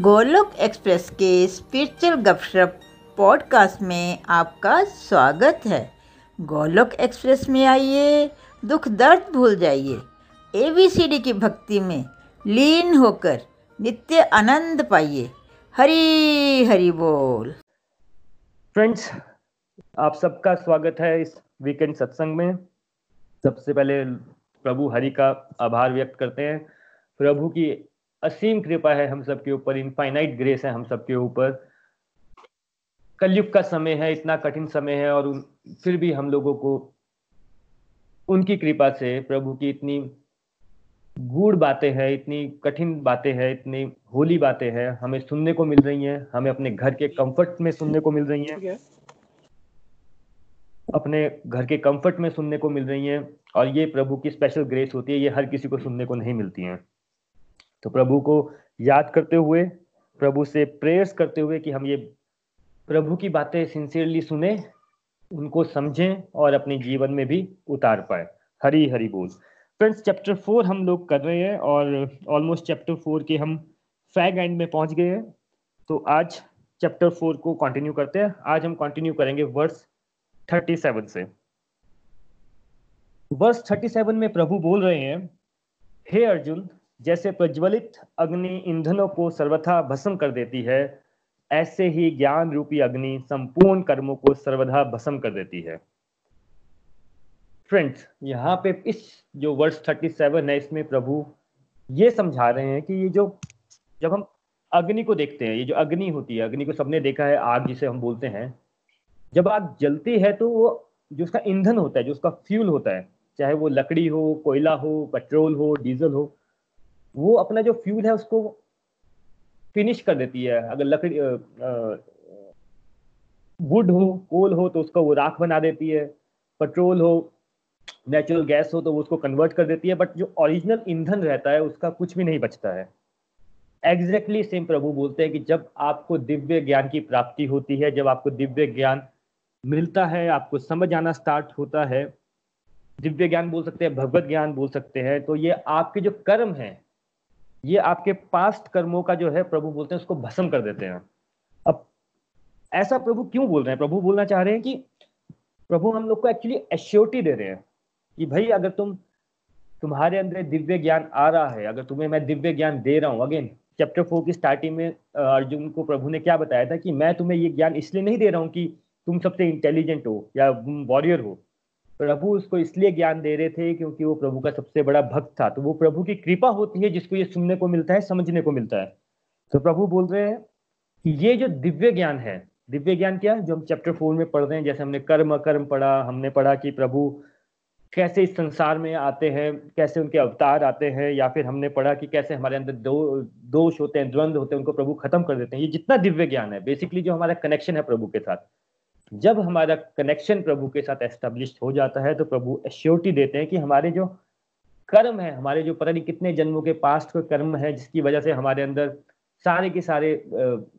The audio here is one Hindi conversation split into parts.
गोलोक एक्सप्रेस के स्पिरिचुअल गपशप पॉडकास्ट में आपका स्वागत है। गोलोक एक्सप्रेस में आइए, दुख दर्द भूल जाइए। एबीसीडी की भक्ति में लीन होकर नित्य आनंद पाइए। हरी हरी बोल। फ्रेंड्स, आप सबका स्वागत है इस वीकेंड सत्संग में। सबसे पहले प्रभु हरि का आभार व्यक्त करते हैं। प्रभु की असीम कृपा है हम सबके ऊपर इनफाइनाइट ग्रेस है हम सबके ऊपर। कलयुग का समय है इतना कठिन समय है और उन, फिर भी हम लोगों को उनकी कृपा से प्रभु की इतनी गूढ़ बातें हैं इतनी कठिन बातें हैं इतनी होली बातें हैं हमें सुनने को मिल रही हैं हमें अपने घर के कंफर्ट में सुनने को मिल रही हैं। अपने घर के कंफर्ट में सुनने को मिल रही हैं और ये प्रभु की स्पेशल ग्रेस होती है ये हर किसी को सुनने को नहीं मिलती हैं। तो प्रभु को याद करते हुए, प्रभु से प्रेयर्स करते हुए कि हम ये प्रभु की बातें सिंसियरली सुने, उनको समझें और अपने जीवन में भी उतार पाए। हरी हरी बोल। फ्रेंड्स चैप्टर फोर हम लोग कर रहे हैं और ऑलमोस्ट चैप्टर फोर के हम फैग एंड में पहुँच गए हैं। तो आज चैप्टर फोर को कंटिन्यू करते हैं। आज हम कंटिन्यू करेंगे वर्स थर्टी सेवन से। वर्स थर्टी सेवन में प्रभु बोल रहे हैं, हे अर्जुन जैसे प्रज्वलित अग्नि ईंधनों को सर्वथा भस्म कर देती है, ऐसे ही ज्ञान रूपी अग्नि संपूर्ण कर्मों को सर्वथा भस्म कर देती है। फ्रेंड्स यहाँ पे इस जो वर्ष 37 है, इसमें प्रभु ये समझा रहे हैं कि ये जो, जब हम अग्नि को देखते हैं, ये जो अग्नि होती है, अग्नि को सबने देखा है, आग जिसे हम बोलते हैं, जब आग जलती है तो वो, जो उसका ईंधन होता है, जो उसका फ्यूल होता है, चाहे वो लकड़ी हो, कोयला हो पेट्रोल हो डीजल हो वो अपना जो फ्यूल है उसको फिनिश कर देती है। अगर लकड़ी वुड हो कोल हो तो उसका वो राख बना देती है। पेट्रोल हो नेचुरल गैस हो तो वो उसको कन्वर्ट कर देती है। बट जो ओरिजिनल ईंधन रहता है, उसका कुछ भी नहीं बचता है। एग्जैक्टली सेम प्रभु बोलते हैं कि जब आपको दिव्य ज्ञान की प्राप्ति होती है, जब आपको दिव्य ज्ञान मिलता है, आपको समझ आना स्टार्ट होता है, दिव्य ज्ञान बोल सकते हैं, भगवत ज्ञान बोल सकते हैं तो ये आपके जो कर्म है ये आपके पास्ट कर्मों का जो है प्रभु बोलते हैं, उसको भस्म कर देते हैं। अब ऐसा प्रभु क्यों बोल रहे हैं? प्रभु बोलना चाह रहे हैं कि प्रभु हम लोग को एक्चुअली एश्योरिटी दे रहे हैं कि भाई अगर तुम, तुम्हारे अंदर दिव्य ज्ञान आ रहा है, अगर तुम्हें मैं दिव्य ज्ञान दे रहा हूँ अगेन चैप्टर फोर की स्टार्टिंग में अर्जुन को प्रभु ने क्या बताया था कि मैं तुम्हें ये ज्ञान इसलिए नहीं दे रहा हूँ कि तुम सबसे इंटेलिजेंट हो या वॉरियर हो। प्रभु उसको इसलिए ज्ञान दे रहे थे क्योंकि वो प्रभु का सबसे बड़ा भक्त था। तो वो प्रभु की कृपा होती है जिसको ये सुनने को मिलता है, समझने को मिलता है। तो प्रभु बोल रहे हैं कि ये जो दिव्य ज्ञान है, दिव्य ज्ञान क्या जो हम चैप्टर फोर में पढ़ रहे हैं, जैसे हमने कर्म अकर्म पढ़ा, हमने पढ़ा कि प्रभु कैसे इस संसार में आते हैं, कैसे उनके अवतार आते हैं, या फिर हमने पढ़ा कि कैसे हमारे अंदर दो, दोष होते हैं द्वंद्व होते हैं, उनको प्रभु खत्म कर देते हैं। ये जितना दिव्य ज्ञान है बेसिकली जो हमारा कनेक्शन है प्रभु के साथ। जब हमारा कनेक्शन प्रभु के साथ एस्टेब्लिश हो जाता है तो प्रभु एश्योरिटी देते हैं कि हमारे जो कर्म है, हमारे जो पता नहीं कितने जन्मों के पास्ट के कर्म है, जिसकी वजह से हमारे अंदर सारे के सारे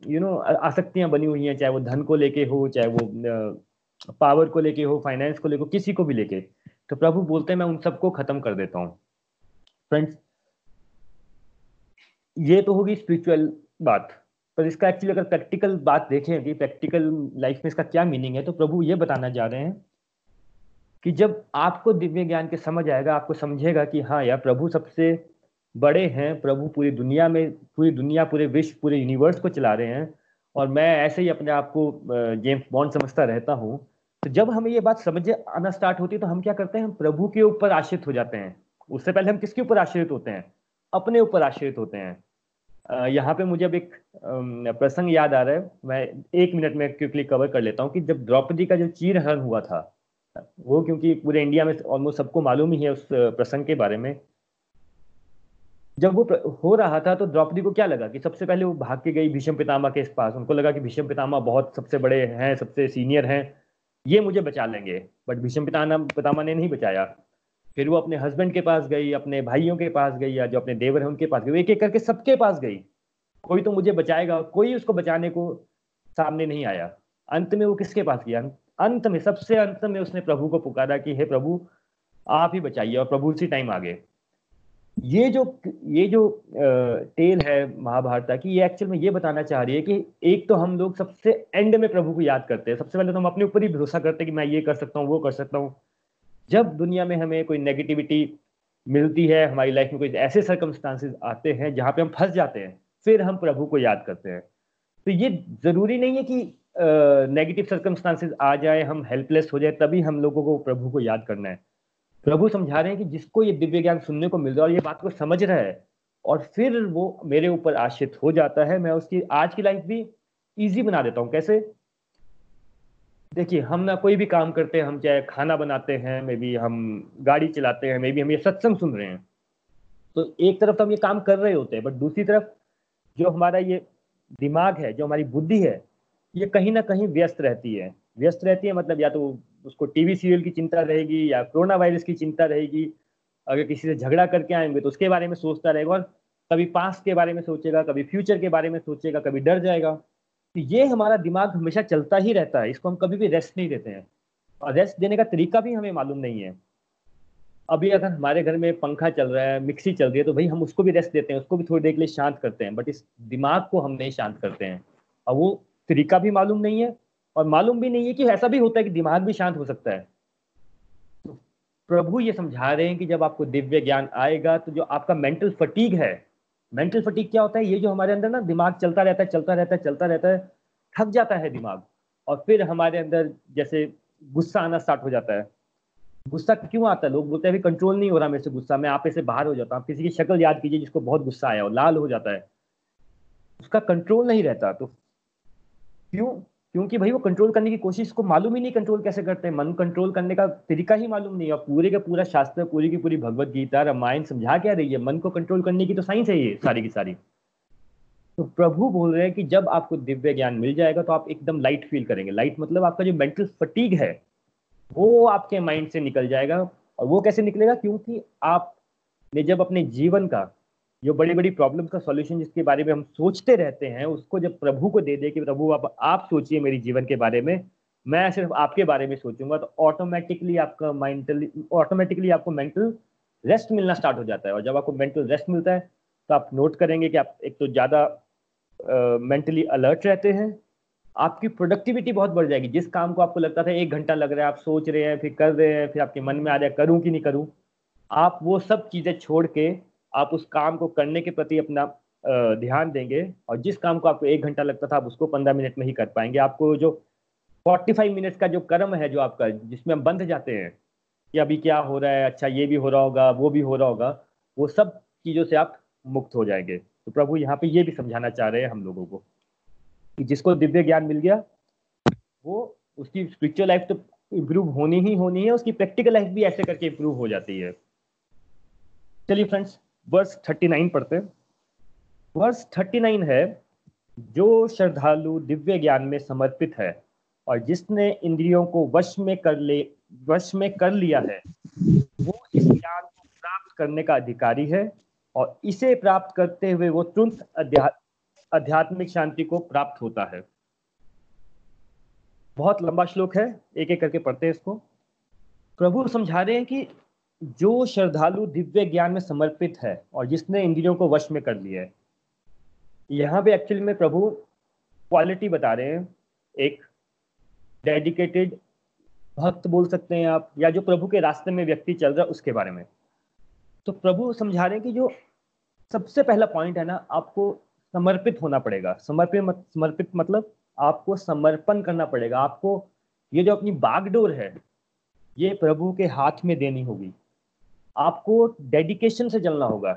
यू नो आसक्तियाँ बनी हुई हैं, चाहे वो धन को लेके हो, चाहे वो पावर को लेके हो फाइनेंस को लेके हो, किसी को भी लेके। तो प्रभु बोलते हैं, मैं उन सबको खत्म कर देता हूँ। फ्रेंड्स ये तो होगी स्पिरिचुअल बात। पर इसका एक्चुअली अगर प्रैक्टिकल बात देखें कि प्रैक्टिकल लाइफ में इसका क्या मीनिंग है तो प्रभु ये बताना चाह रहे हैं कि जब आपको दिव्य ज्ञान के समझ आएगा, आपको समझेगा कि हाँ यार, प्रभु सबसे बड़े हैं, प्रभु पूरी दुनिया में, पूरी दुनिया, पूरे विश्व, पूरे यूनिवर्स को चला रहे हैं और मैं ऐसे ही अपने आप को जेम्स बॉन्ड समझता रहता हूँ तो जब हमें ये बात समझ, आना स्टार्ट होती है तो हम क्या करते हैं, हम प्रभु के ऊपर आश्रित हो जाते हैं। उससे पहले हम किसके ऊपर आश्रित होते हैं? अपने ऊपर आश्रित होते हैं। यहाँ पे मुझे अब एक प्रसंग याद आ रहा है। मैं एक मिनट में क्विकली कवर कर लेता हूँ कि जब द्रौपदी का जो चीर हरण हुआ था, वो क्योंकि पूरे इंडिया में ऑलमोस्ट सबको मालूम ही है उस प्रसंग के बारे में। जब वो हो रहा था तो द्रौपदी को क्या लगा कि सबसे पहले वो भाग के गई भीष्म पितामा के पास। उनको लगा कि भीष्म पितामा बहुत सबसे बड़े हैं, सबसे सीनियर हैं, ये मुझे बचा लेंगे। बट भीष्म पितामा पितामा ने नहीं बचाया। फिर वो अपने हस्बैंड के पास गई, अपने भाइयों के पास गई, या जो अपने देवर है उनके पास गई एक एक करके सबके पास गई। कोई तो मुझे बचाएगा, कोई उसको बचाने को सामने नहीं आया। अंत में वो किसके पास गया? अंत में, सबसे अंत में उसने प्रभु को पुकारा कि, हे प्रभु, आप ही बचाइए और प्रभु उसी टाइम आ गए ये जो ये जो टेल है महाभारत की, ये एक्चुअल में ये बताना चाह रही है कि एक तो हम लोग सबसे एंड में प्रभु को याद करते हैं। सबसे पहले तो हम अपने ऊपर ही भरोसा करते हैं कि मैं ये कर सकता हूँ, वो कर सकता हूँ। जब दुनिया में हमें कोई नेगेटिविटी मिलती है हमारी लाइफ में कोई ऐसे सर्कमस्टांसेस आते हैं जहाँ पे हम फंस जाते हैं फिर हम प्रभु को याद करते हैं। तो ये ज़रूरी नहीं है कि नेगेटिव uh, सर्कमस्टांसेस आ जाए हम हेल्पलेस हो जाए तभी हम लोगों को प्रभु को याद करना है। प्रभु समझा रहे हैं कि जिसको ये दिव्य ज्ञान सुनने को मिल रहा है और ये बात को समझ रहा है और फिर वो मेरे ऊपर आश्रित हो जाता है मैं उसकी आज की लाइफ भी इजी बना देता हूँ। कैसे? देखिए, हम ना कोई भी काम करते हैं, हम चाहे खाना बनाते हैं, मे बी हम गाड़ी चलाते हैं, मे बी हम ये सत्संग सुन रहे हैं। तो एक तरफ़ तो हम ये काम कर रहे होते हैं बट दूसरी तरफ़ जो हमारा ये दिमाग है, जो हमारी बुद्धि है, ये कहीं ना कहीं व्यस्त रहती है। व्यस्त रहती है मतलब या तो उसको टीवी सीरियल की चिंता रहेगी या कोरोना वायरस की चिंता रहेगी। अगर किसी से झगड़ा करके आएँगे तो उसके बारे में सोचता रहेगा और कभी पास के बारे में सोचेगा, कभी फ्यूचर के बारे में सोचेगा, कभी डर जाएगा। तो ये हमारा दिमाग हमेशा चलता ही रहता है, इसको हम कभी भी रेस्ट नहीं देते हैं। और रेस्ट देने का तरीका भी हमें मालूम नहीं है। अभी अगर हमारे घर में पंखा चल रहा है, मिक्सी चल रही है तो भाई हम उसको भी रेस्ट देते हैं, उसको भी थोड़ी देर के लिए शांत करते हैं। बट इस दिमाग को हम नहीं शांत करते हैं। और वो तरीका भी मालूम नहीं है, और मालूम भी नहीं है कि ऐसा भी होता है कि दिमाग भी शांत हो सकता है। तो प्रभु ये समझा रहे हैं कि जब आपको दिव्य ज्ञान आएगा तो जो आपका मेंटल फटीग है मेंटल फटीक क्या होता है? ये जो हमारे अंदर ना दिमाग चलता रहता है, चलता रहता है, चलता रहता है, थक जाता है दिमाग। और फिर हमारे अंदर जैसे गुस्सा आना स्टार्ट हो जाता है। गुस्सा क्यों आता है? लोग बोलते हैं कंट्रोल नहीं हो रहा मेरे से गुस्सा, मैं आप ऐसे बाहर हो जाता हूँ। किसी की शक्ल याद कीजिए जिसको बहुत गुस्सा आया हो, लाल हो जाता है। उसका कंट्रोल नहीं रहता तो क्यों क्योंकि भाई वो कंट्रोल करने की कोशिश को मालूम ही नहीं कंट्रोल कैसे करते हैं। मन कंट्रोल करने का तरीका ही मालूम नहीं और पूरे का पूरा शास्त्र, पूरी की पूरी भगवत गीता, रामायण समझा क्या रही है? मन को कंट्रोल करने की तो साइंस है ये, सारी की सारी। तो प्रभु बोल रहे हैं कि जब आपको दिव्य ज्ञान मिल जाएगा तो आप एकदम लाइट फील करेंगे। लाइट मतलब आपका जो मेंटल फटीग है, वो आपके माइंड से निकल जाएगा। और वो कैसे निकलेगा? क्योंकि आपने जब अपने जीवन का जो बड़ी बड़ी प्रॉब्लम का सॉल्यूशन जिसके बारे में हम सोचते रहते हैं, उसको जब प्रभु को दे दे कि प्रभु आप आप सोचिए मेरी जीवन के बारे में, मैं सिर्फ़ आपके बारे में सोचूँगा तो ऑटोमेटिकली आपका मेंटली ऑटोमेटिकली आपको मेंटल रेस्ट मिलना स्टार्ट हो जाता है। और जब आपको मेंटल रेस्ट मिलता है तो आप नोट करेंगे कि आप एक तो ज़्यादा मेंटली अलर्ट रहते हैं, आपकी प्रोडक्टिविटी बहुत बढ़ जाएगी। जिस काम को आपको लगता था एक घंटा लग रहा है, आप सोच रहे हैं, फिर कर रहे हैं, फिर आपके मन में आ रहा है, करूँ कि नहीं करूँ, आप वो सब चीज़ें छोड़ के आप उस काम को करने के प्रति अपना ध्यान देंगे और जिस काम को आपको एक घंटा लगता था, आप उसको पंद्रह मिनट में ही कर पाएँगे। आपको जो फोर्टी फाइव मिनट्स का जो कर्म है जो आपका, जिसमें हम बंध जाते हैं कि अभी क्या हो रहा है अच्छा ये भी हो रहा होगा, वो भी हो रहा होगा, वो सब चीज़ों से आप मुक्त हो जाएँगे। तो प्रभु, यहाँ पे ये भी समझाना चाह रहे हैं हम लोगों को कि जिसको दिव्य ज्ञान मिल गया, वो उसकी स्पिरिचुअल लाइफ तो इम्प्रूव होनी ही होनी है, उसकी प्रैक्टिकल लाइफ भी ऐसे करके इम्प्रूव हो जाती है। चलिए फ्रेंड्स वर्ष 39 पढ़ते हैं। वर्ष 39 है, जो श्रद्धालु दिव्य ज्ञान में समर्पित है और जिसने इंद्रियों को वश में कर ले, वश में कर लिया है, वो इस ज्ञान को प्राप्त करने का अधिकारी है और इसे प्राप्त करते हुए वो तुरंत आध्यात्मिक शांति को प्राप्त होता है। बहुत लंबा श्लोक है एक एक करके पढ़ते हैं इसको। प्रभु समझा रहे हैं कि जो श्रद्धालु दिव्य ज्ञान में समर्पित है और जिसने इंद्रियों को वश में कर लिया है। यहाँ पे एक्चुअली में प्रभु क्वालिटी बता रहे हैं। एक डेडिकेटेड भक्त बोल सकते हैं आप या जो प्रभु के रास्ते में व्यक्ति चल रहा है उसके बारे में। तो प्रभु समझा रहे हैं कि जो सबसे पहला पॉइंट है ना आपको समर्पित होना पड़ेगा। समर्पित मत, समर्पित मतलब आपको समर्पण करना पड़ेगा। आपको ये जो अपनी बागडोर है ये प्रभु के हाथ में देनी होगी। आपको डेडिकेशन से चलना होगा।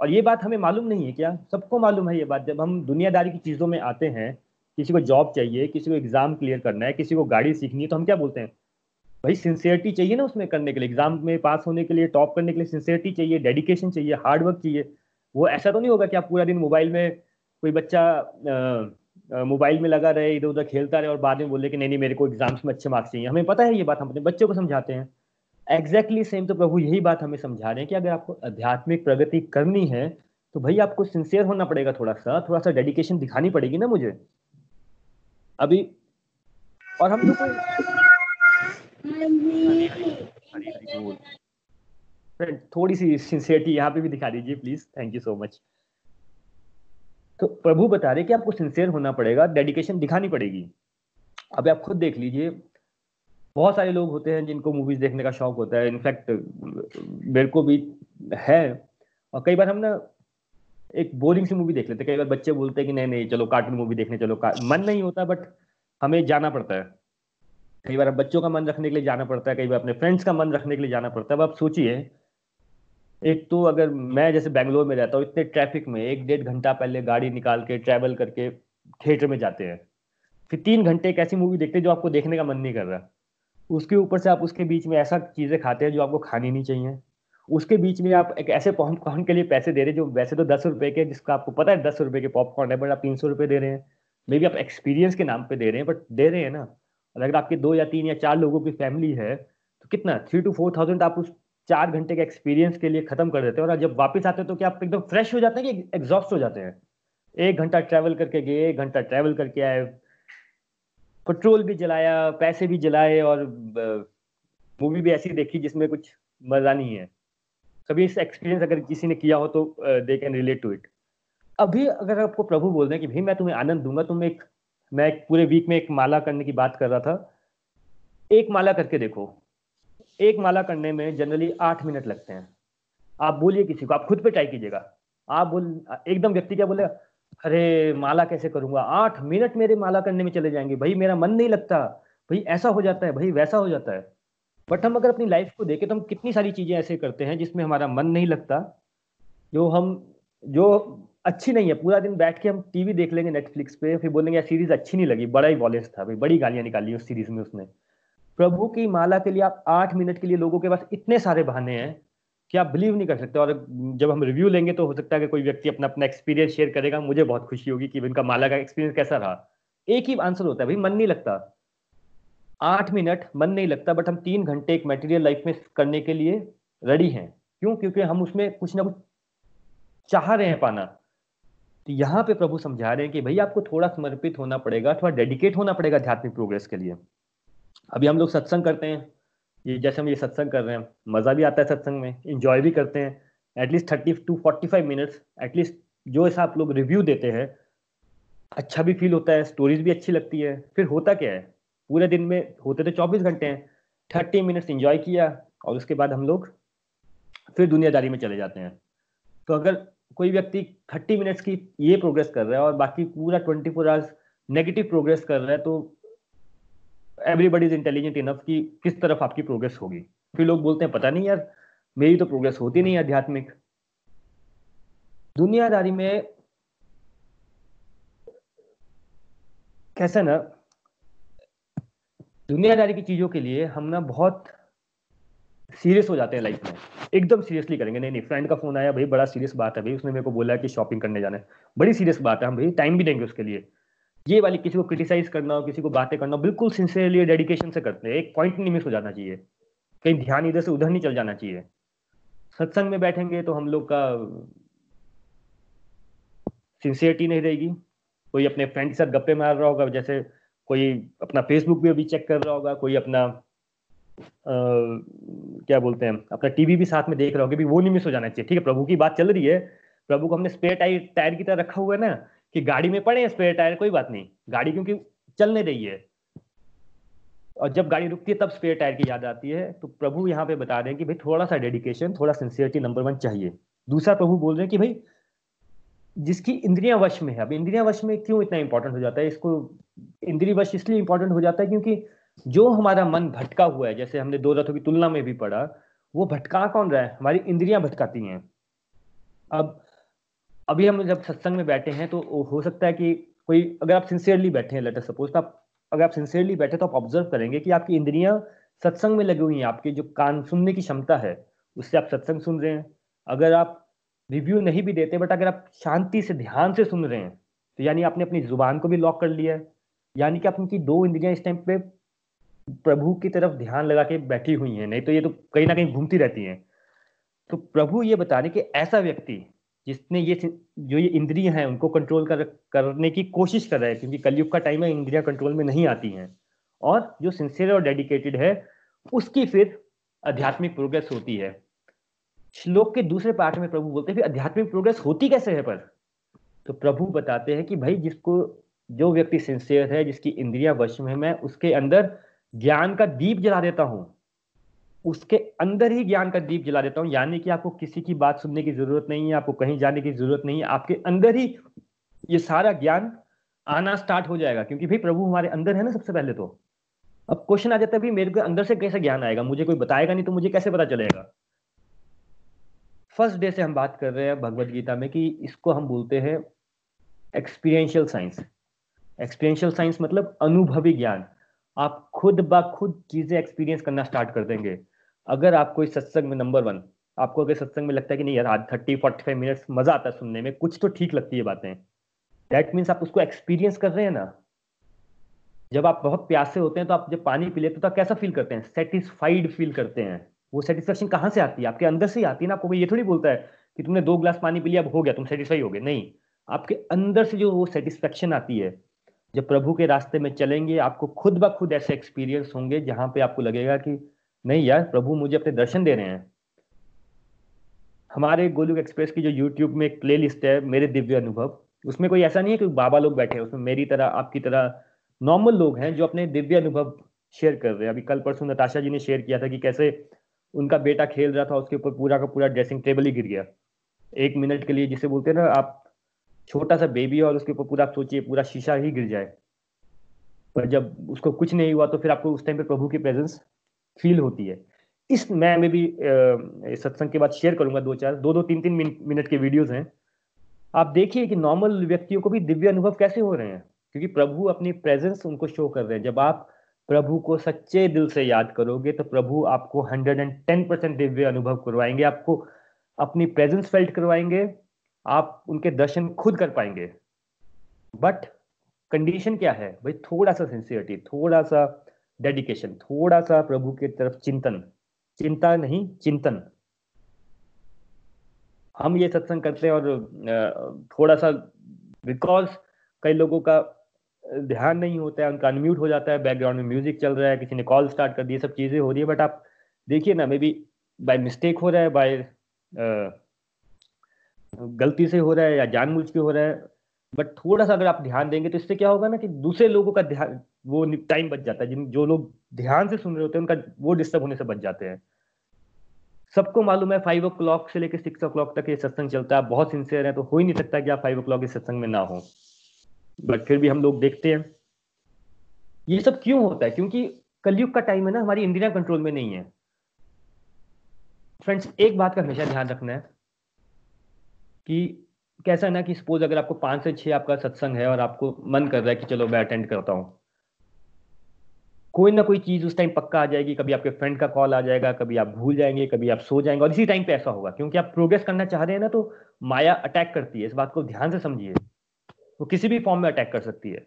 और ये बात हमें मालूम नहीं है क्या? सबको मालूम है ये बात। जब हम दुनियादारी की चीज़ों में आते हैं, किसी को जॉब चाहिए, किसी को एग्ज़ाम क्लियर करना है, किसी को गाड़ी सीखनी है तो हम क्या बोलते हैं? भाई सिंसियरिटी चाहिए ना उसमें करने के लिए। एग्ज़ाम में पास होने के लिए टॉप करने के लिए सिंसियरिटी चाहिए डेडिकेशन चाहिए हार्डवर्क चाहिए। वो ऐसा तो नहीं होगा कि आप पूरा दिन मोबाइल में कोई बच्चा मोबाइल में लगा रहे इधर उधर खेलता रहे और बाद में बोले कि नहीं नहीं, मेरे को एग्ज़ाम्स में अच्छे मार्क्स चाहिए। हमें पता है ये बात, हम अपने बच्चों को समझाते हैं। एग्जैक्टली सेम तो प्रभु यही बात हमें समझा रहे हैं कि अगर आपको आध्यात्मिक प्रगति करनी है तो भाई आपको सिंसियर होना पड़ेगा थोड़ा सा थोड़ा सा डेडिकेशन दिखानी पड़ेगी ना मुझे? अभी, और हम लोग फ्रेंड थोड़ी सी सिंसियरिटी यहाँ पे भी दिखा दीजिए please thank you so much तो प्रभु बता रहे कि आपको सिंसियर होना पड़ेगा डेडिकेशन दिखानी पड़ेगी। अब आप खुद देख लीजिए बहुत सारे लोग होते हैं जिनको मूवीज़ देखने का शौक होता है। इनफैक्ट मेरे को भी है। और कई बार हम ना एक बोरिंग सी मूवी देख लेते कई बार बच्चे बोलते हैं कि नहीं नहीं, चलो कार्टून मूवी देखने चलो। मन नहीं होता बट हमें जाना पड़ता है। कई बार बच्चों का मन रखने के लिए जाना पड़ता है, कई बार अपने फ्रेंड्स का मन रखने के लिए जाना पड़ता है। अब आप सोचिए, एक तो अगर मैं जैसे बैंगलोर में रहता हूँ, इतने ट्रैफ़िक में एक डेढ़ घंटा पहले गाड़ी निकाल के ट्रैवल करके थिएटर में जाते हैं। फिर तीन घंटे एक ऐसी मूवी देखते हैं जो आपको देखने का मन नहीं कर रहा। उसके ऊपर से आप उसके बीच में ऐसा चीज़ें खाते हैं जो आपको खानी नहीं चाहिए। उसके बीच में आप एक ऐसे पॉपकॉर्न के लिए पैसे दे रहे हैं जो वैसे तो दस रुपए के, जिसका आपको पता है दस रुपए के पॉपकॉर्न है, बट आप तीन सौ रुपए दे रहे हैं। मे बी आप एक्सपीरियंस के नाम पे दे रहे हैं बट दे रहे हैं ना। और अगर आपके दो या तीन या चार लोगों की फैमिली है तो कितना? थ्री टू फोर थाउज़ेंड आप उस चार घंटे के एक्सपीरियंस के लिए खत्म कर देते हैं। और जब वापस आते हैं तो क्या आप एकदम फ्रेश हो जाते हैं कि एग्जॉस्ट हो जाते हैं? एक घंटा ट्रैवल करके गए, एक घंटा ट्रैवल करके आए पेट्रोल भी जलाया, पैसे भी जलाए और मूवी भी ऐसी देखी जिसमें कुछ मज़ा नहीं है। कभी इस एक्सपीरियंस अगर किसी ने किया हो तो they can relate to it अभी अगर आपको प्रभु बोल रहे हैं कि भाई मैं तुम्हें आनंद दूँगा, तुम एक, मैं एक पूरे वीक में एक माला करने की बात कर रहा था, एक माला करके देखो। एक माला करने में जनरली आठ मिनट लगते हैं। आप बोलिए किसी को, आप खुद पे ट्राई कीजिएगा। आप बोल, एकदम व्यक्ति क्या बोले अरे माला कैसे करूँगा? आठ मिनट मेरे माला करने में चले जाएँगे। भाई, मेरा मन नहीं लगता। भाई, ऐसा हो जाता है, भाई, वैसा हो जाता है। बट हम अगर अपनी लाइफ को देखें तो हम कितनी सारी चीज़ें ऐसे करते हैं जिसमें हमारा मन नहीं लगता, जो हम, जो अच्छी नहीं है। पूरा दिन बैठ के हम टीवी देख लेंगे नेटफ्लिक्स पे, फिर बोलेंगे, यार सीरीज़ अच्छी नहीं लगी। बड़ा ही वॉलेंस था, भाई, बड़ी गालियाँ निकाली उस सीरीज़ में उसने। प्रभु की माला के लिए आप आठ मिनट के लिए लोगों के पास इतने सारे बहाने हैं। कि आप बिलीव नहीं कर सकते। और जब हम रिव्यू लेंगे तो हो सकता है कि कोई व्यक्ति अपना अपना एक्सपीरियंस शेयर करेगा। मुझे बहुत खुशी होगी कि उनका माला का एक्सपीरियंस कैसा रहा। एक ही आंसर होता है, भाई, मन नहीं लगता। आठ मिनट मन नहीं लगता बट हम तीन घंटे एक मटेरियल लाइफ में करने के लिए रेडी हैं। क्यों? क्योंकि हम उसमें कुछ ना कुछ चाह रहे हैं पाना। तो यहाँ पे प्रभु समझा रहे हैं कि, भाई, आपको थोड़ा समर्पित होना पड़ेगा, थोड़ा डेडिकेट होना पड़ेगा आध्यात्मिक प्रोग्रेस के लिए। अभी हम लोग सत्संग करते हैं। ये जैसे हम ये सत्संग कर रहे हैं, मज़ा भी आता है सत्संग में इंजॉय भी करते हैं। At least thirty two forty five minutes at least जो ऐसा आप लोग रिव्यू देते हैं अच्छा भी फील होता है स्टोरीज भी अच्छी लगती है। फिर होता क्या है? पूरे दिन में होते तो चौबीस घंटे हैं। थर्टी मिनट्स इंजॉय किया और उसके बाद हम लोग फिर दुनियादारी में चले जाते हैं। तो अगर कोई व्यक्ति थर्टी मिनट्स की ये प्रोग्रेस कर रहा है और बाकी पूरा twenty four hours negative progress कर रहा है तो एवरीबडी इज़ इंटेलिजेंट इनफ कि किस तरफ़ आपकी प्रोग्रेस होगी। फिर लोग बोलते हैं, पता नहीं यार, मेरी तो प्रोग्रेस होती नहीं आध्यात्मिक। दुनियादारी में कैसा ना, दुनियादारी की चीज़ों के लिए हम ना बहुत सीरियस हो जाते हैं लाइफ में। एकदम सीरियसली करेंगे। नहीं नहीं फ्रेंड का फ़ोन आया, भाई, बड़ा सीरियस बात है भाई, उसने मेरे को बोला कि शॉपिंग करने जाना है। बड़ी सीरियस बात है हम भाई टाइम भी देंगे उसके लिए। ये वाली किसी को क्रिटिसाइज करना हो किसी को बातें करना बिल्कुल सिंसियरली डेडिकेशन से करते हैं। एक पॉइंट नहीं मिस हो जाना चाहिए। कहीं ध्यान इधर से उधर नहीं चल जाना चाहिए। सत्संग में बैठेंगे तो हम लोग का सिंसियरिटी नहीं रहेगी। कोई अपने फ्रेंड के साथ गप्पे मार रहा होगा जैसे कोई अपना फेसबुक भी अभी चेक कर रहा होगा कोई अपना आ, क्या बोलते हैं अपना टीवी भी साथ में देख रहा होगा भी वो नहीं मिस हो जाना चाहिए। ठीक है प्रभु की बात चल रही है। प्रभु को हमने स्पेयर टायर टायर की तरह रखा हुआ है ना। कि गाड़ी में पड़े स्पेयर टायर कोई बात नहीं। गाड़ी क्योंकि चलने रही है। और जब गाड़ी रुकती है, तब स्पेयर टायर की याद आती है। तो प्रभु यहाँ पे बता रहे हैं कि भाई थोड़ा सा डेडिकेशन थोड़ा सिंसियरिटी नंबर वन चाहिए। दूसरा प्रभु बोल रहे हैं कि भाई, जिसकी इंद्रिया वश में है। अब इंद्रिया वश में क्यों इतना इंपॉर्टेंट हो जाता है? इसको इंद्रिय वश इसलिए इंपॉर्टेंट हो जाता है क्योंकि जो हमारा मन भटका हुआ है, जैसे हमने दो रथों की तुलना में भी पढ़ा, वो भटका कौन रहा है? हमारी इंद्रियाँ भटकाती हैं। अब अभी हम जब सत्संग में बैठे हैं तो हो सकता है कि कोई, अगर आप सिंसियरली बैठे हैं लेटर सपोज़ तो आप, अगर आप सिंसियरली बैठे तो आप ऑब्ज़र्व करेंगे कि आपकी इंद्रियाँ सत्संग में लगी हुई हैं। आपकी जो कान सुनने की क्षमता है, उससे आप सत्संग सुन रहे हैं। अगर आप रिव्यू नहीं भी देते बट अगर आप शांति से, ध्यान से सुन रहे हैं तो यानी आपने अपनी ज़ुबान को भी लॉक कर लिया है। यानी कि आपकी दो इंद्रियाँ इस टाइम पे प्रभु की तरफ़ ध्यान लगा के बैठी हुई हैं। नहीं तो ये तो कहीं ना कहीं घूमती रहती हैं। तो प्रभु ये बता रहे कि ऐसा व्यक्ति जिसने ये जो ये इंद्रियाँ हैं, उनको कंट्रोल कर, करने की कोशिश कर रहा है, क्योंकि कलयुग का टाइम है, इंद्रिया कंट्रोल में नहीं आती हैं। और जो सिंसियर और डेडिकेटेड है, उसकी फिर आध्यात्मिक प्रोग्रेस होती है। श्लोक के दूसरे पार्ट में प्रभु बोलते हैं आध्यात्मिक प्रोग्रेस होती कैसे है पर? तो प्रभु बताते हैं कि भाई, जिसको, जो व्यक्ति सिंसियर है, जिसकी इंद्रिया वश में मैं उसके अंदर ज्ञान का दीप जला देता हूँ। उसके अंदर ही ज्ञान का दीप जला देता हूँ। यानी कि आपको किसी की बात सुनने की ज़रूरत नहीं है, आपको कहीं जाने की ज़रूरत नहीं है, आपके अंदर ही ये सारा ज्ञान आना स्टार्ट हो जाएगा। क्योंकि भाई प्रभु हमारे अंदर है ना सबसे पहले तो। अब क्वेश्चन आ जाता है मेरे को अंदर से कैसे ज्ञान आएगा? मुझे कोई बताएगा नहीं तो मुझे कैसे पता चलेगा? फ़र्स्ट डे से हम बात कर रहे हैं भगवत गीता में कि इसको हम बोलते हैं एक्सपीरियंशियल साइंस एक्सपीरियंशियल साइंस मतलब अनुभवी ज्ञान। आप खुद ब खुद चीज़ें एक्सपीरियंस करना स्टार्ट कर देंगे। अगर आप कोई सत्संग में नंबर वन आपको अगर सत्संग में लगता है कि नहीं यार थर्टी फोर्टी फाइव मिनट्स मज़ा आता है सुनने में, कुछ तो ठीक लगती है बातें। दैट मीन्स आप उसको एक्सपीरियंस कर रहे हैं ना। जब आप बहुत प्यासे होते हैं तो आप जब पानी पी लेते हो तो आप कैसा फील करते हैं? सेटिस्फाइड फील करते हैं। वो सेटिस्फेक्शन कहाँ से आती है? आपके अंदर से ही आती है ना? आपको ये थोड़ी बोलता है कि तुमने दो ग्लास पानी पी लिया, अब हो गया, तुम सेटिस्फाई हो गए। नहीं। आपके अंदर से जो वो सेटिस्फेक्शन आती है, जब प्रभु के रास्ते में चलेंगे, आपको खुद ब खुद ऐसे एक्सपीरियंस होंगे जहाँ पे आपको लगेगा कि नहीं यार, प्रभु मुझे अपने दर्शन दे रहे हैं। हमारे गोलुक एक्सप्रेस की जो यूट्यूब में एक प्ले है, मेरे दिव्य अनुभव, उसमें कोई ऐसा नहीं है कि बाबा लोग बैठे हैं, उसमें मेरी तरह, आपकी तरह नॉर्मल लोग हैं जो अपने दिव्य अनुभव शेयर कर रहे हैं। अभी कल परसों नताशा जी ने शेयर किया था कि कैसे उनका बेटा खेल रहा था, उसके ऊपर पूरा का पूरा ड्रेसिंग टेबल ही गिर गया। एक मिनट के लिए जिसे बोलते हैं ना, आप छोटा सा बेबी और उसके ऊपर पूरा आप सोचिए, पूरा शीशा ही गिर जाए। पर जब उसको कुछ नहीं हुआ तो फिर आपको उस टाइम पे प्रभु की प्रेजेंस फील होती है। इस मैं में भी सत्संग के बाद शेयर करूँगा दो चार, दो दो, तीन तीन मिनट के वीडियोस हैं। आप देखिए कि नॉर्मल व्यक्तियों को भी दिव्य अनुभव कैसे हो रहे हैं? क्योंकि प्रभु अपनी प्रेजेंस उनको शो कर रहे हैं। जब आप प्रभु को सच्चे दिल से याद करोगे तो प्रभु आपको hundred and ten percent Divya अनुभव करवाएँगे, आपको अपनी प्रेजेंस फेल्ट करवाएँगे, आप उनके दर्शन खुद कर पाएँगे। बट कंडीशन क्या है? भाई थोड़ा सा सिंसियरिटी थोड़ा सा डेडिकेशन थोड़ा सा प्रभु की तरफ़ चिंतन। चिंता नहीं, चिंतन। हम ये सत्संग करते हैं और थोड़ा सा बिकॉज़ कई लोगों का ध्यान नहीं होता है, उनका अनम्यूट हो जाता है बैकग्राउंड में म्यूज़िक चल रहा है, किसी ने कॉल स्टार्ट कर दी सब चीज़ें हो रही है बट आप देखिए ना मे बी बाय मिस्टेक हो रहा है बाय गलती से हो रहा है या जानबूझ के हो रहा है बट थोड़ा सा अगर आप ध्यान देंगे तो इससे क्या होगा ना कि दूसरे लोगों का ध्यान वो टाइम बच जाता है। जिन जो लोग ध्यान से सुन रहे होते हैं, उनका वो डिस्टर्ब होने से बच जाते हैं। सबको मालूम है फाइव ओ क्लॉक से लेकर सिक्स ओ क्लॉक तक ये सत्संग चलता है। बहुत सिंसियर है तो हो ही नहीं सकता कि आप फाइव ओ क्लॉक इस सत्संग में ना हो। बट फिर भी हम लोग देखते हैं। ये सब क्यों होता है? क्योंकि कलयुग का टाइम है ना, हमारी इंद्रिया कंट्रोल में नहीं है। फ्रेंड्स एक बात का हमेशा ध्यान रखना है कि कैसा है ना कि सपोज़ अगर आपको पाँच से छह आपका सत्संग है और आपको मन कर रहा है कि चलो मैं अटेंड करता हूँ। कोई ना कोई चीज़ उस टाइम पक्का आ जाएगी, कभी आपके फ्रेंड का कॉल आ जाएगा, कभी आप भूल जाएँगे, कभी आप सो जाएँगे, और इसी टाइम पे ऐसा होगा, क्योंकि आप प्रोग्रेस करना चाह रहे हैं ना तो माया अटैक करती है, इस बात को ध्यान से समझिए। वो किसी भी फॉर्म में अटैक कर सकती है।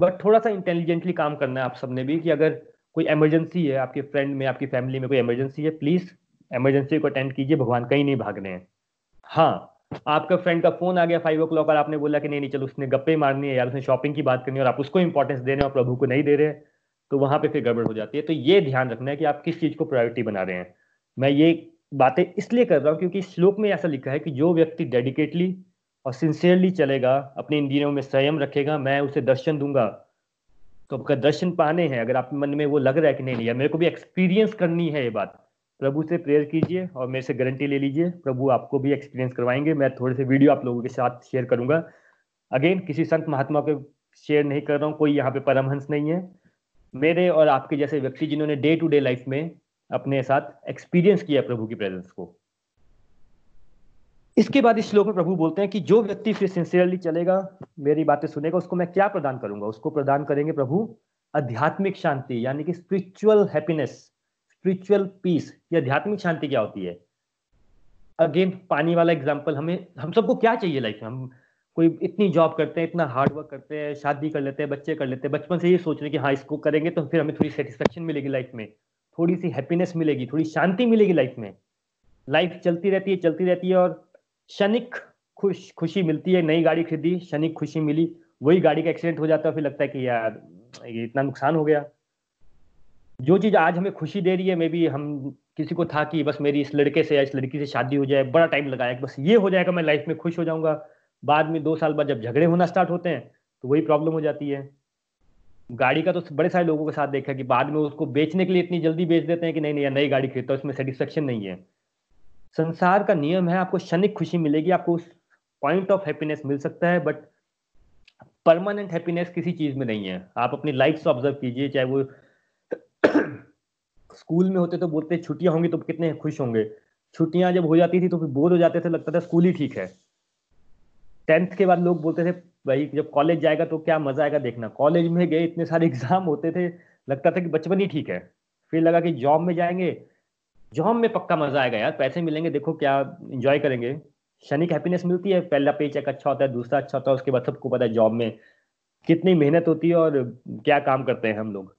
बट थोड़ा सा इंटेलिजेंटली काम करना है आप सबने भी, कि अगर कोई इमरजेंसी है, आपके फ्रेंड में, आपकी फैमिली में कोई इमरजेंसी है प्लीज़ इमरजेंसी को अटेंड कीजिए, भगवान कहीं नहीं भागने हैं। हाँ आपका फ्रेंड का फ़ोन आ गया फाइव ओ क्लॉक और आपने बोला कि नहीं नहीं, चलो उसने गप्पे मारनी है यार, उसने शॉपिंग की बात करनी है और आप उसको इंपॉर्टेंस दे रहे हैं और प्रभु को नहीं दे रहे तो वहाँ पे फिर गड़बड़ हो जाती है। तो ये ध्यान रखना है कि आप किस चीज़ को प्रायोरिटी बना रहे हैं। मैं ये बातें इसलिए कर रहा हूँ क्योंकि श्लोक में ऐसा लिखा है कि जो व्यक्ति डेडिकेटली और सिंसियरली चलेगा, अपने इंद्रियों में संयम रखेगा, मैं उसे दर्शन दूँगा। तो आपका दर्शन पाने हैं। अगर आपके मन में वो लग रहा है कि नहीं नहीं मेरे को भी एक्सपीरियंस करनी है ये बात। प्रभु से प्रेयर कीजिए और मेरे से गारंटी ले लीजिए। प्रभु आपको भी एक्सपीरियंस करवाएँगे। मैं थोड़े से वीडियो आप लोगों के साथ शेयर करूँगा। अगेन किसी संत महात्मा पे शेयर नहीं कर रहा हूँ। कोई यहाँ पे परमहंस नहीं है। मेरे और आपके जैसे व्यक्ति जिन्होंने डे टू डे लाइफ में अपने साथ एक्सपीरियंस किया प्रभु की प्रेजेंस को। इसके बाद इस श्लोक में प्रभु बोलते हैं कि जो व्यक्ति फिर सिंसियरली चलेगा, मेरी बातें सुनेगा, उसको मैं क्या प्रदान करूँगा? उसको प्रदान करेंगे प्रभु आध्यात्मिक शांति, यानी कि स्पिरिचुअल हैप्पीनेस स्पिरिचुअल पीस या आध्यात्मिक शांति क्या होती है? अगेन पानी वाला एग्ज़ाम्पल हमें, हम सबको क्या चाहिए लाइफ में? हम कोई इतनी जॉब करते हैं, इतना हार्ड वर्क करते हैं, शादी कर लेते हैं, बच्चे कर लेते हैं, बचपन से ये सोच रहे हैं कि हाँ इसको करेंगे तो फिर हमें थोड़ी सेटिस्फेक्शन मिलेगी लाइफ में थोड़ी सी हैप्पीनेस मिलेगी, थोड़ी शांति मिलेगी लाइफ में। लाइफ चलती रहती है, चलती रहती है और क्षणिक खुश, खुशी मिलती है, नई गाड़ी खरीदी, क्षणिक खुशी मिली, वही गाड़ी का एक्सीडेंट हो जाता है फिर लगता है कि यार, ये इतना नुकसान हो गया। जो चीज़ आज हमें खुशी दे रही है मे बी हम किसी को था कि बस मेरी इस लड़के से या इस लड़की से शादी हो जाए, बड़ा टाइम लगाया कि बस ये हो जाएगा, मैं लाइफ में खुश हो जाऊँगा। बाद में दो साल बाद जब झगड़े होना स्टार्ट होते हैं तो वही प्रॉब्लम हो जाती है। गाड़ी का तो बड़े सारे लोगों के साथ देखा कि बाद में उसको बेचने के लिए इतनी जल्दी बेच देते हैं कि नहीं नहीं नई गाड़ी खरीदता उसमें सेटिस्फेक्शन नहीं है। संसार का नियम है, आपको क्षणिक खुशी मिलेगी, आपको उस पॉइंट ऑफ़ हैप्पीनेस मिल सकता है बट परमानेंट हैप्पीनेस किसी चीज़ में नहीं है। आप अपनी लाइफ से ऑब्ज़र्व कीजिए, चाहे वो स्कूल में होते तो बोलते, छुट्टियाँ होंगी तो कितने खुश होंगे। छुट्टियाँ जब हो जाती थी तो फिर बोर हो जाते थे, लगता था स्कूल ही ठीक है। टेंथ के बाद लोग बोलते थे, भाई, जब कॉलेज जाएगा तो क्या मज़ा आएगा देखना? कॉलेज में गए, इतने सारे एग्ज़ाम होते थे, लगता था कि बचपन ही ठीक है। फिर लगा कि जॉब में जाएँगे जॉब में पक्का मज़ा आएगा यार, पैसे मिलेंगे, देखो क्या इंजॉय करेंगे। क्षणिक हैप्पीनेस मिलती है, पहला पे चेक अच्छा होता है, दूसरा अच्छा होता है, उसके बाद सबको पता है जॉब में कितनी मेहनत होती है और क्या काम करते हैं हम लोग।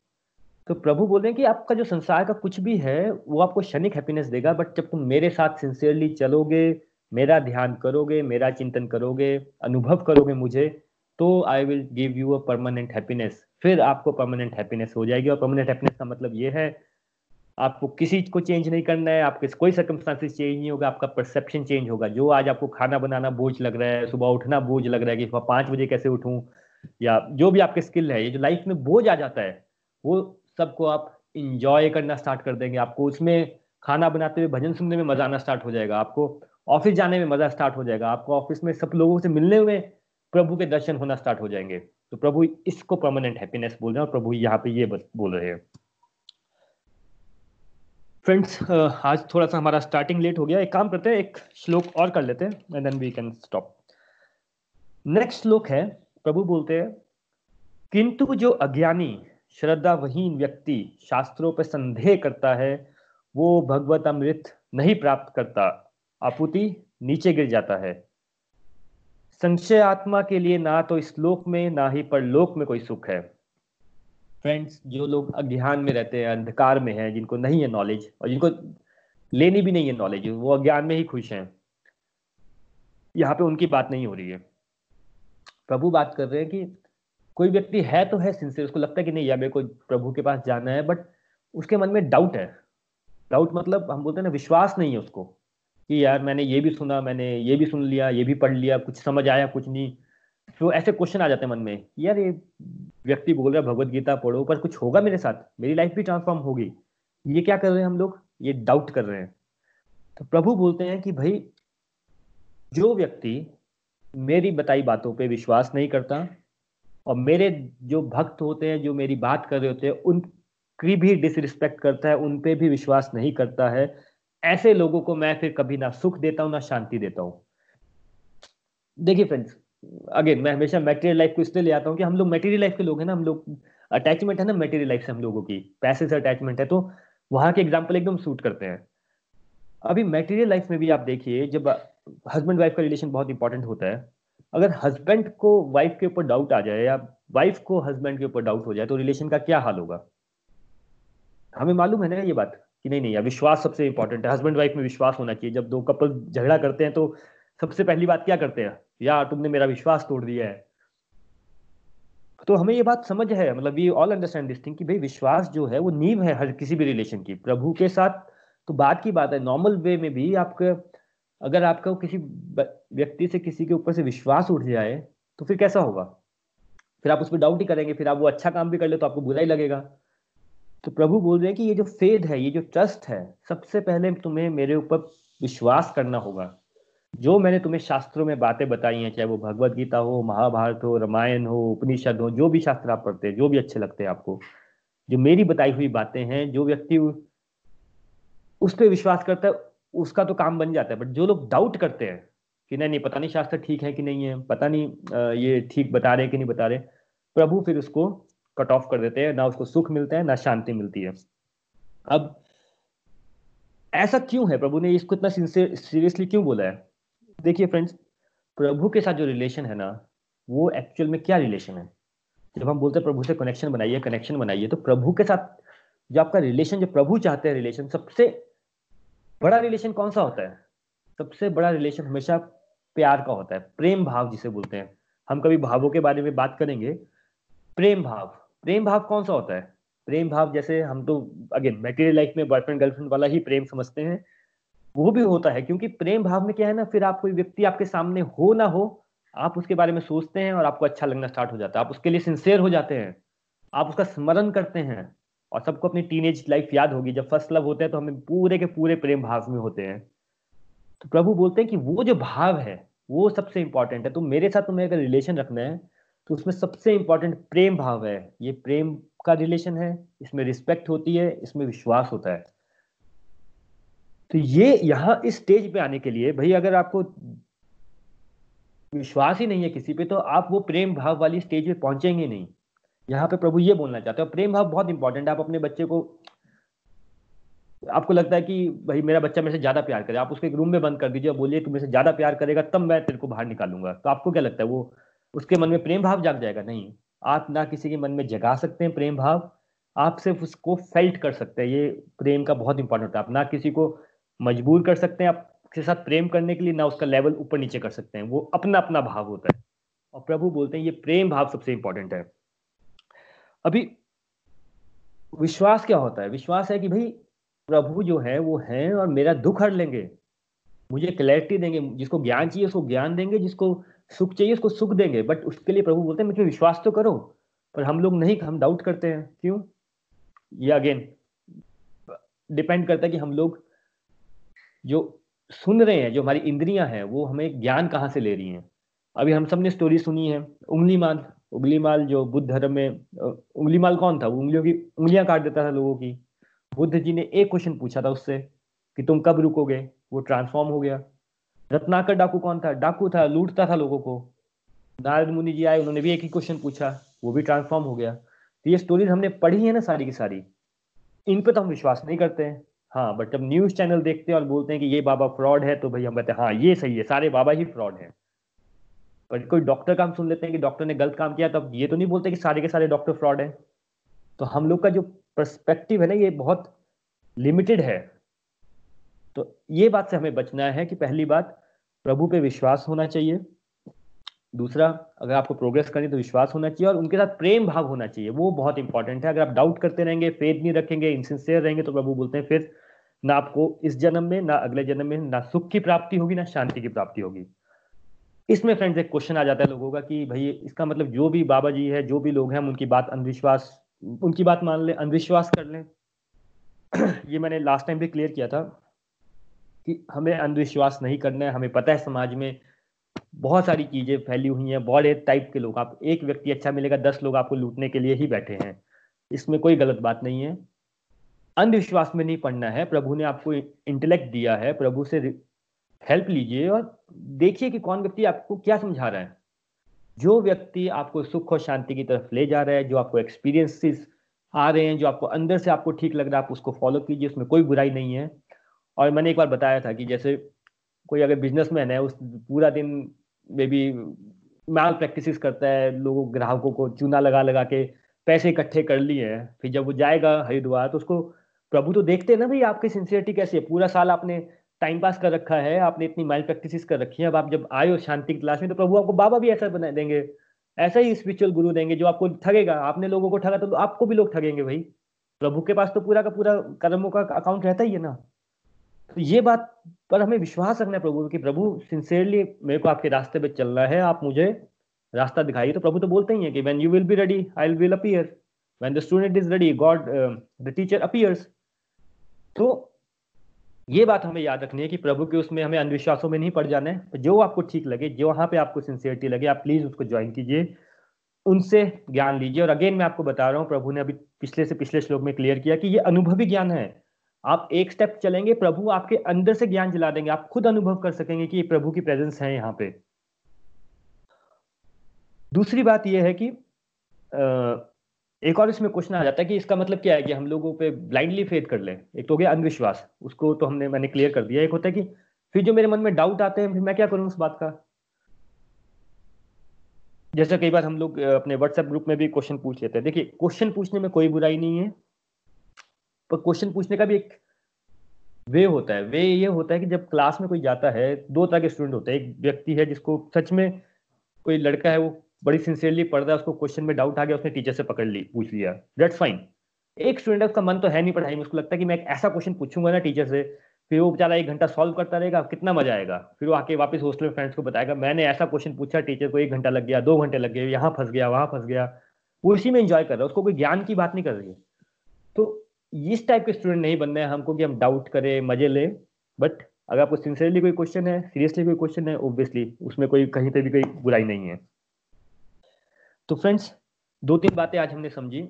तो प्रभु बोल रहे हैं कि आपका जो संसार का कुछ भी है, वो आपको क्षणिक हैप्पीनेस देगा बट जब तुम मेरे साथ सिंसियरली चलोगे मेरा ध्यान करोगे, मेरा चिंतन करोगे, अनुभव करोगे मुझे तो I will give you a permanent happiness फिर आपको परमानेंट हैप्पीनेस हो जाएगी और परमानेंट हैप्पीनेस का मतलब ये है, आपको किसी को चेंज नहीं करना है, आपके कोई सर्कमस्टांसिस चेंज नहीं होगा, आपका परसेप्शन चेंज होगा। जो आज आपको खाना बनाना बोझ लग रहा है, सुबह उठना बोझ लग रहा है कि सुबह पाँच बजे कैसे उठूं, या जो भी आपके स्किल है, ये जो लाइफ में बोझ आ जाता है, वो सबको आप इंजॉय करना स्टार्ट कर देंगे। आपको उसमें खाना बनाते हुए, भजन सुनने में मज़ा आना स्टार्ट हो जाएगा। आपको ऑफ़िस जाने में मज़ा स्टार्ट हो जाएगा। आपको ऑफ़िस में सब लोगों से मिलने में प्रभु के दर्शन होना स्टार्ट हो जाएँगे। तो प्रभु इसको परमानेंट हैप्पीनेस बोल रहे हैं और प्रभु यहाँ पे ये बोल रहे हैं। फ्रेंड्स आज थोड़ा सा हमारा स्टार्टिंग लेट हो गया। एक काम करते हैं, एक श्लोक और कर लेते हैं and then we can stop next श्लोक है, प्रभु बोलते हैं, किंतु जो अज्ञानी, श्रद्धावहीन व्यक्ति शास्त्रों पर संदेह करता है, वो भगवत अमृत नहीं प्राप्त करता। आपूति नीचे गिर जाता है। संशय आत्मा के लिए ना तो इस लोक में, ना ही परलोक में कोई सुख है। फ्रेंड्स जो लोग अज्ञान में रहते हैं, अंधकार में हैं, जिनको नहीं है नॉलेज और जिनको लेनी भी नहीं है नॉलेज वो अज्ञान में ही खुश हैं। यहाँ पे उनकी बात नहीं हो रही है। प्रभु बात कर रहे हैं कि कोई व्यक्ति है तो है सिंसियर उसको लगता है कि नहीं यार मेरे को प्रभु के पास जाना है बट उसके मन में डाउट है। डाउट मतलब हम बोलते हैं ना, विश्वास नहीं है उसको। कि यार मैंने ये भी सुना, मैंने ये भी सुन लिया, ये भी पढ़ लिया, कुछ समझ आया, कुछ नहीं। तो ऐसे क्वेश्चन आ जाते हैं मन में यार ये व्यक्ति बोल रहा है, भगवत गीता पढ़ो। पर कुछ होगा मेरे साथ? मेरी लाइफ भी ट्रांसफॉर्म होगी। ये क्या कर रहे हैं हम लोग? ये डाउट कर रहे हैं। तो प्रभु बोलते हैं कि भाई, जो व्यक्ति मेरी बताई बातों पे विश्वास नहीं करता और मेरे जो भक्त होते हैं, जो मेरी बात कर रहे होते हैं, उनकी भी डिसरिस्पेक्ट करता है, उन पे भी विश्वास नहीं करता है ऐसे लोगों को मैं फिर कभी ना सुख देता हूँ, ना शांति देता हूँ। देखिए फ्रेंड्स अगेन मैं हमेशा मेटेरियल लाइफ को इसलिए ले आता हूँ कि हम लोग मेटेरियल लाइफ के लोग हैं ना, हम लोग अटैचमेंट है ना मेटेरियल लाइफ से हम लोगों की। पैसे से अटैचमेंट है तो वहाँ के एग्ज़ाम्पल एकदम सूट करते हैं। अभी मेटेरियल लाइफ में भी आप देखिए, जब हस्बैंड वाइफ का रिलेशन बहुत इंपॉर्टेंट होता है, अगर हस्बैंड को वाइफ के ऊपर डाउट आ जाए या वाइफ को हस्बैंड के ऊपर डाउट हो जाए तो रिलेशन का क्या हाल होगा? हमें मालूम है ना ये बात। कि नहीं नहीं विश्वास सबसे इंपॉर्टेंट है। हस्बैंड वाइफ में विश्वास होना चाहिए। जब दो कपल झगड़ा करते हैं तो सबसे पहली बात क्या करते हैं? यार तुमने मेरा विश्वास तोड़ दिया है? तो हमें ये बात समझ है। मतलब we all understand this thing कि भाई विश्वास जो है, वो नींव है हर किसी भी रिलेशन की। प्रभु के साथ तो बात की बात है। नॉर्मल वे में भी आपके अगर आपका किसी व्यक्ति से किसी के ऊपर से विश्वास उठ जाए तो फिर कैसा होगा? फिर आप उस पर डाउट ही करेंगे। फिर आप वो अच्छा काम भी कर ले तो आपको बुरा ही लगेगा। तो प्रभु बोल रहे हैं कि ये जो फेद है, ये जो ट्रस्ट है, सबसे पहले तुम्हें मेरे ऊपर विश्वास करना होगा। जो मैंने तुम्हें शास्त्रों में बातें बताई हैं, चाहे वो भगवत गीता हो, महाभारत हो, रामायण हो, उपनिषद हो, जो भी शास्त्र आप पढ़ते हैं, जो भी अच्छे लगते हैं आपको, जो मेरी बताई हुई बातें हैं, जो व्यक्ति उस पर विश्वास करता है, उसका तो काम बन जाता है। बट जो लोग डाउट करते हैं कि नहीं नहीं, पता नहीं शास्त्र ठीक है कि नहीं है, पता नहीं ये ठीक बता रहे कि नहीं बता रहे प्रभु फिर उसको कट ऑफ़ कर देते हैं, ना उसको सुख मिलता है, ना शांति मिलती है। अब ऐसा क्यों है? प्रभु ने इसको इतना सीरियसली क्यों बोला है? देखिए फ्रेंड्स प्रभु के साथ जो रिलेशन है ना, वो एक्चुअल में क्या रिलेशन है? जब हम बोलते हैं प्रभु से कनेक्शन बनाइए कनेक्शन बनाइए तो प्रभु के साथ जो आपका रिलेशन जो प्रभु चाहते हैं रिलेशन सबसे बड़ा रिलेशन कौन सा होता है? सबसे बड़ा रिलेशन हमेशा प्यार का होता है। प्रेम भाव जिसे बोलते हैं। हम कभी भावों के बारे में बात करेंगे। प्रेम भाव। प्रेम भाव कौन सा होता है? प्रेम भाव जैसे हम तो अगेन मेटेरियल लाइफ में बॉयफ्रेंड गर्लफ्रेंड वाला ही प्रेम समझते हैं। वो भी होता है, क्योंकि प्रेम भाव में क्या है ना, फिर आप कोई व्यक्ति आपके सामने हो ना हो, आप उसके बारे में सोचते हैं और आपको अच्छा लगना स्टार्ट हो जाता है। आप उसके लिए सिंसेयर हो जाते हैं। आप उसका स्मरण करते हैं और सबको अपनी टीनेज लाइफ याद होगी। जब फ़र्स्ट लव होते हैं तो हमें पूरे के पूरे प्रेम भाव में होते हैं। तो प्रभु बोलते हैं कि वो जो भाव है, वो सबसे इंपॉर्टेंट है। तो मेरे साथ तुम्हें अगर रिलेशन रखना है तो उसमें सबसे इंपॉर्टेंट प्रेम भाव है। ये प्रेम का रिलेशन है, इसमें रिस्पेक्ट होती है, इसमें विश्वास होता है। तो ये यहाँ इस स्टेज पे आने के लिए, भाई अगर आपको विश्वास ही नहीं है किसी पे तो आप वो प्रेम भाव वाली स्टेज पे पहुँचेंगे नहीं। यहाँ पे प्रभु ये बोलना चाहते हो, प्रेम भाव बहुत इंपॉर्टेंट है, आप अपने बच्चे को, आपको लगता है कि भाई मेरा बच्चा मेरे से ज़्यादा प्यार करे, आप उसके एक रूम में बंद कर दीजिए बोलिए तू मेरे से ज़्यादा प्यार करेगा, तब मैं तेरे को बाहर निकालूँगा। तो आपको क्या लगता है वो उसके मन में प्रेम भाव जाग जाएगा। नहीं, आप ना किसी के मन में जगा सकते हैं प्रेम भाव, आप सिर्फ़ उसको फेल्ट कर सकते हैं। ये प्रेम का बहुत इंपॉर्टेंट होता है। आप ना किसी को मजबूर कर सकते हैं, आपके साथ प्रेम करने के लिए ना उसका लेवल ऊपर नीचे कर सकते हैं। वो अपना अपना भाव होता है। और प्रभु बोलते हैं, ये प्रेम भाव सबसे इंपॉर्टेंट है। अभी विश्वास क्या होता है? विश्वास है कि भाई, प्रभु जो है, वो है और मेरा दुख हर लेंगे। मुझे क्लैरिटी देंगे, जिसको ज्ञान चाहिए, उसको ज्ञान देंगे, जिसको सुख चाहिए, उसको सुख देंगे। बट उसके लिए प्रभु बोलते हैं, मुझे विश्वास तो करो, पर हम लोग नहीं, हम डाउट करते हैं। क्यों? ये अगेन डिपेंड करता है कि हम लोग जो सुन रहे हैं, जो हमारी इंद्रियाँ हैं, वो हमें ज्ञान कहाँ से ले रही हैं? अभी हम सबने स्टोरी सुनी है, उंगली माल उंगली माल जो बुद्ध धर्म में उंगली माल कौन था? वो उंगलियों की, उंगलियाँ काट देता था लोगों की। बुद्ध जी ने एक क्वेश्चन पूछा था उससे कि तुम कब रुकोगे? वो ट्रांसफॉर्म हो गया। रत्नाकर डाकू कौन था? डाकू था, लूटता था लोगों को। नारद मुनि जी आए, उन्होंने भी एक ही क्वेश्चन पूछा, वो भी ट्रांसफॉर्म हो गया। तो ये स्टोरीज हमने पढ़ी है ना सारी की सारी। इन पे तो हम विश्वास नहीं करते हैं। हाँ बट जब न्यूज़ चैनल देखते हैं और बोलते हैं कि ये बाबा फ्रॉड है तो भाई हम कहते हैं हाँ ये सही है, सारे बाबा ही फ्रॉड है। पर कोई डॉक्टर का हम सुन लेते हैं कि डॉक्टर ने गलत काम किया, तब ये तो नहीं बोलते कि सारे के सारे डॉक्टर फ्रॉड है। तो हम लोग का जो परस्पेक्टिव है ना, ये बहुत लिमिटेड है। तो ये बात से हमें बचना है कि पहली बात प्रभु पे विश्वास होना चाहिए। दूसरा, अगर आपको प्रोग्रेस करनी तो विश्वास होना चाहिए और उनके साथ प्रेम भाव होना चाहिए। वो बहुत इंपॉर्टेंट है। अगर आप डाउट करते रहेंगे फेद नहीं रखेंगे इनसिंसियर रहेंगे तो प्रभु बोलते हैं, फिर ना आपको इस जन्म में, ना अगले जन्म में, ना सुख की प्राप्ति होगी, ना शांति की प्राप्ति होगी। इसमें फ्रेंड्स एक क्वेश्चन आ जाता है लोगों का कि भाई, इसका मतलब जो भी बाबा जी है, जो भी लोग हैं उनकी बात अंधविश्वास, उनकी बात मान लें, अंधविश्वास कर लें। ये मैंने लास्ट टाइम भी क्लियर किया था। कि हमें अंधविश्वास नहीं करना है, हमें पता है समाज में बहुत सारी चीज़ें फैली हुई हैं बहुत टाइप के लोग, आप एक व्यक्ति अच्छा मिलेगा, दस लोग आपको लूटने के लिए ही बैठे हैं। इसमें कोई गलत बात नहीं है। अंधविश्वास में नहीं पढ़ना है, प्रभु ने आपको इंटेलेक्ट दिया है, प्रभु से हेल्प लीजिए और देखिए कि कौन व्यक्ति आपको क्या समझा रहा है। जो व्यक्ति आपको सुख और शांति की तरफ़ ले जा रहा है, जो आपको एक्सपीरियंसेस आ रहे हैं, जो आपको अंदर से आपको ठीक लग रहा है, आप उसको फॉलो कीजिए, उसमें कोई बुराई नहीं है। और मैंने एक बार बताया था कि जैसे कोई अगर बिजनेसमैन है, उस पूरा दिन में भी माल प्रैक्टिस करता है, लोगों, ग्राहकों को चूना लगा लगा के पैसे इकट्ठे कर लिए हैं। फिर जब वो जाएगा हरिद्वार तो उसको प्रभु तो देखते हैं ना भाई आपकी सिंसियरिटी कैसी है। पूरा साल आपने टाइम पास कर रखा है, आपने इतनी माइल प्रैक्टिस कर रखी है। अब आप जब आए हो शांति की क्लास में तो प्रभु आपको बाबा भी ऐसा बना देंगे। ऐसा ही स्पिरिचुअल गुरु देंगे जो आपको ठगेगा। आपने लोगों को ठगा तो आपको भी लोग ठगेंगे भाई। प्रभु के पास तो पूरा का पूरा कर्मों का अकाउंट रहता ही है ना। तो ये बात पर हमें विश्वास रखना है प्रभु कि, प्रभु सिंसियरली मेरे को आपके रास्ते पे चलना है, आप मुझे रास्ता दिखाइए। तो प्रभु तो बोलते ही है कि when you will be ready I will appear when the student is ready god the teacher appears तो ये बात हमें याद रखनी है कि प्रभु के उसमें हमें अंधविश्वासों में नहीं पड़ जाना है। जो आपको ठीक लगे, जो वहाँ पे आपको सिंसियरिटी लगे, आप प्लीज़ उसको ज्वाइन कीजिए। उनसे ज्ञान लीजिए। और अगेन मैं आपको बता रहा हूँ, प्रभु ने अभी पिछले से पिछले श्लोक में क्लियर किया कि ये अनुभवी ज्ञान है। आप एक स्टेप चलेंगे, प्रभु आपके अंदर से ज्ञान जला देंगे। आप खुद अनुभव कर सकेंगे कि ये प्रभु की प्रेजेंस है यहाँ पे। दूसरी बात यह है कि एक और इसमें क्वेश्चन आ जाता है कि इसका मतलब क्या है कि हम लोगों पे ब्लाइंडली फेथ कर लें। एक तो हो गया अंधविश्वास। उसको तो हमने, मैंने क्लियर कर दिया। एक होता है कि फिर जो मेरे मन में डाउट आते हैं, फिर मैं क्या करूँ उस बात का? जैसे कई बार हम लोग अपने व्हाट्सएप ग्रुप में भी क्वेश्चन पूछ लेते हैं। देखिए क्वेश्चन पूछने में कोई बुराई नहीं है। पर क्वेश्चन पूछने का भी एक वे होता है। वे ये होता है कि जब क्लास में कोई जाता है, दो तरह के स्टूडेंट होते हैं। एक व्यक्ति है जिसको सच में कोई लड़का है, वो बड़ी सिंसियरली पढ़ रहा है, उसको क्वेश्चन में डाउट आ गया, उसने टीचर से पकड़ ली, पूछ लिया। दैट्स फाइन एक स्टूडेंट उसका मन तो है नहीं पढ़ाई में। उसको लगता है कि मैं एक ऐसा क्वेश्चन पूछूँगा ना टीचर से, फिर वो बेचारा एक घंटा सॉल्व करता रहेगा, कितना मज़ा आएगा। फिर वो आके वापस हॉस्टल में फ्रेंड्स को बताएगा, मैंने ऐसा क्वेश्चन पूछा टीचर को एक घंटा लग गया, दो घंटे लग गए, यहाँ फंस गया, वहाँ फंस गया। वो इसी में इंजॉय कर रहा है, उसको कोई ज्ञान की बात नहीं कर रही है। तो इस टाइप के स्टूडेंट नहीं बनना है हमको कि हम डाउट करें, मज़े ले। बट अगर आपको सिंसियरली कोई क्वेश्चन है सीरियसली कोई क्वेश्चन है ऑब्वियसली उसमें कोई कहीं पे भी कोई बुराई नहीं है। तो फ्रेंड्स दो तीन बातें आज हमने समझी।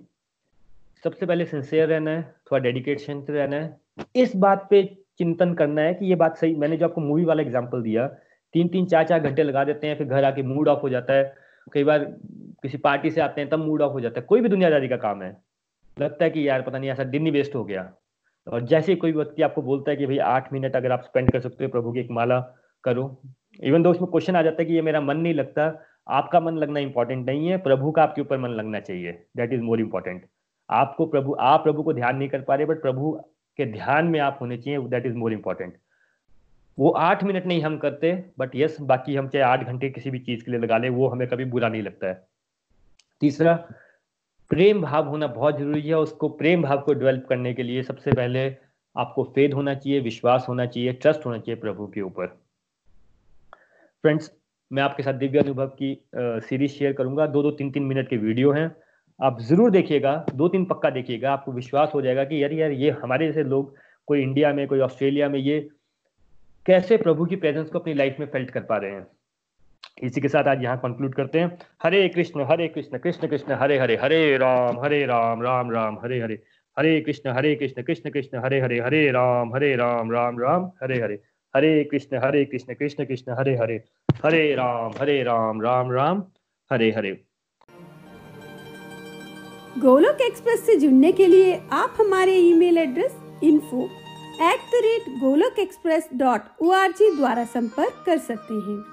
सबसे पहले सिंसियर रहना है, थोड़ा डेडिकेशन से रहना है। इस बात पे चिंतन करना है कि ये बात सही, मैंने जो आपको मूवी वाला एग्ज़ाम्पल दिया, तीन तीन चार चार घंटे लगा देते हैं, फिर घर आके मूड ऑफ़ हो जाता है। कई बार किसी पार्टी से आते हैं, तब मूड ऑफ़ हो जाता है। कोई भी दुनियादारी का काम है। लगता है कि यार पता नहीं, ऐसा दिन ही वेस्ट हो गया। और जैसे कोई व्यक्ति आपको बोलता है कि भाई आठ मिनट अगर आप स्पेंड कर सकते हो प्रभु की एक माला करो इवन दो उसमें क्वेश्चन आ जाता है कि ये मेरा मन नहीं लगता, आपका मन लगना इंपॉर्टेंट नहीं है, प्रभु का आपके ऊपर मन लगना चाहिए। दैट इज़ मोर इंपॉर्टेंट आपको प्रभु, आप प्रभु को ध्यान नहीं कर पा रहे बट प्रभु के ध्यान में आप होने चाहिए दैट इज़ मोर इंपॉर्टेंट वो आठ मिनट नहीं हम करते बट यस बाकी हम चाहे आठ घंटे किसी भी चीज़ के लिए लगा ले, वो हमें कभी बुरा नहीं लगता है। तीसरा प्रेम भाव होना बहुत ज़रूरी है, उसको प्रेम भाव को डेवलप करने के लिए सबसे पहले आपको फेद होना चाहिए, विश्वास होना चाहिए ट्रस्ट होना चाहिए प्रभु के ऊपर। फ्रेंड्स मैं आपके साथ दिव्य अनुभव की सीरीज़ शेयर करूँगा। दो दो तीन तीन मिनट के वीडियो हैं। आप ज़रूर देखिएगा दो तीन पक्का देखिएगा, आपको विश्वास हो जाएगा कि यार यार, ये हमारे जैसे लोग, कोई इंडिया में, कोई ऑस्ट्रेलिया में, ये कैसे प्रभु की प्रेजेंस को अपनी लाइफ में फेल्ट कर पा रहे हैं। इसी के साथ आज यहाँ कंक्लूड करते हैं। हरे कृष्ण हरे कृष्ण कृष्ण कृष्ण, हरे हरे हरे राम हरे राम राम राम, हरे हरे। हरे कृष्ण हरे कृष्ण कृष्ण कृष्ण, हरे हरे हरे राम हरे राम राम राम, हरे हरे। हरे कृष्ण हरे कृष्ण कृष्ण कृष्ण, हरे हरे। हरे राम हरे राम राम राम, हरे हरे। गोलोक एक्सप्रेस से जुड़ने के लिए आप हमारे email address info at the rate Golok Express dot O द्वारा संपर्क कर सकते हैं।